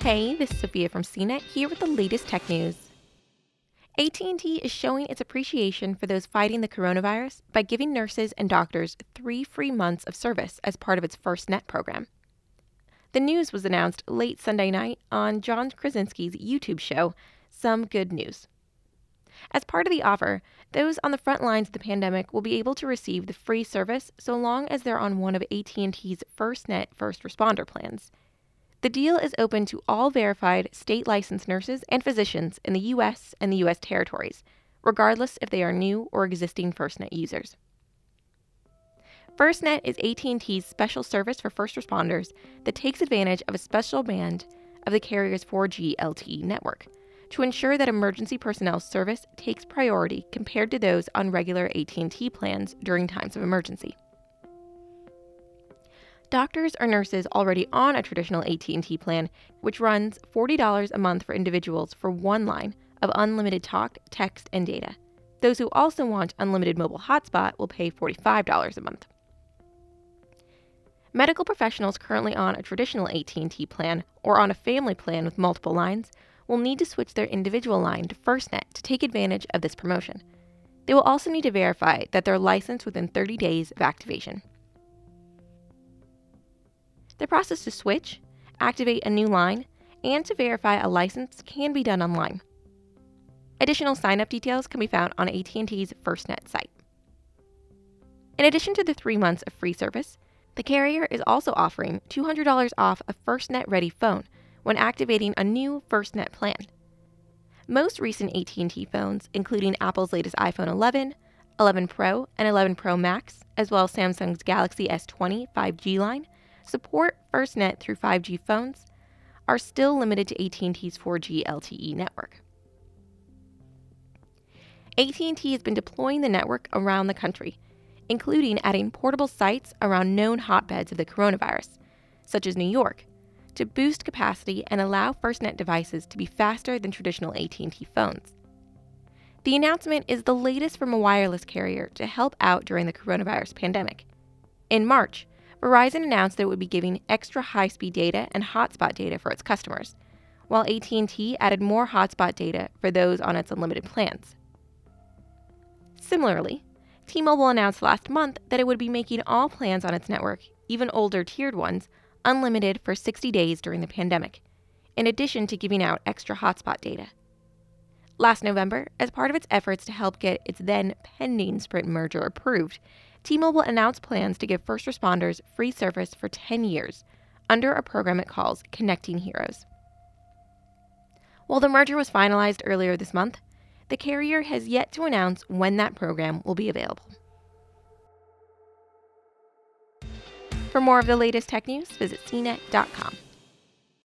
Hey, this is Sophia from CNET here with the latest tech news. AT&T is showing its appreciation for those fighting the coronavirus by giving nurses and doctors 3 free months of service as part of its FirstNet program. The news was announced late Sunday night on John Krasinski's YouTube show, Some Good News. As part of the offer, those on the front lines of the pandemic will be able to receive the free service so long as they're on one of AT&T's FirstNet first responder plans. The deal is open to all verified state licensed nurses and physicians in the US and the US territories, regardless if they are new or existing FirstNet users. FirstNet is AT&T's special service for first responders that takes advantage of a special band of the carrier's 4G LTE network to ensure that emergency personnel service takes priority compared to those on regular AT&T plans during times of emergency. Doctors or nurses already on a traditional AT&T plan, which runs $40 a month for individuals for one line of unlimited talk, text, and data. Those who also want unlimited mobile hotspot will pay $45 a month. Medical professionals currently on a traditional AT&T plan or on a family plan with multiple lines will need to switch their individual line to FirstNet to take advantage of this promotion. They will also need to verify that they're licensed within 30 days of activation. The process to switch, activate a new line, and to verify a license can be done online. Additional sign-up details can be found on AT&T's FirstNet site. In addition to the 3 months of free service, the carrier is also offering $200 off a FirstNet ready phone when activating a new FirstNet plan. Most recent AT&T phones, including Apple's latest iPhone 11, 11 Pro, and 11 Pro Max, as well as Samsung's Galaxy S20 5G line, support FirstNet through 5G phones are still limited to AT&T's 4G LTE network. AT&T has been deploying the network around the country, including adding portable sites around known hotbeds of the coronavirus, such as New York, to boost capacity and allow FirstNet devices to be faster than traditional AT&T phones. The announcement is the latest from a wireless carrier to help out during the coronavirus pandemic. In March, Verizon announced that it would be giving extra high-speed data and hotspot data for its customers, while AT&T added more hotspot data for those on its unlimited plans. Similarly, T-Mobile announced last month that it would be making all plans on its network, even older tiered ones, unlimited for 60 days during the pandemic, in addition to giving out extra hotspot data. Last November, as part of its efforts to help get its then pending Sprint merger approved, T Mobile announced plans to give first responders free service for 10 years under a program it calls Connecting Heroes. While the merger was finalized earlier this month, the carrier has yet to announce when that program will be available. For more of the latest tech news, visit cnet.com.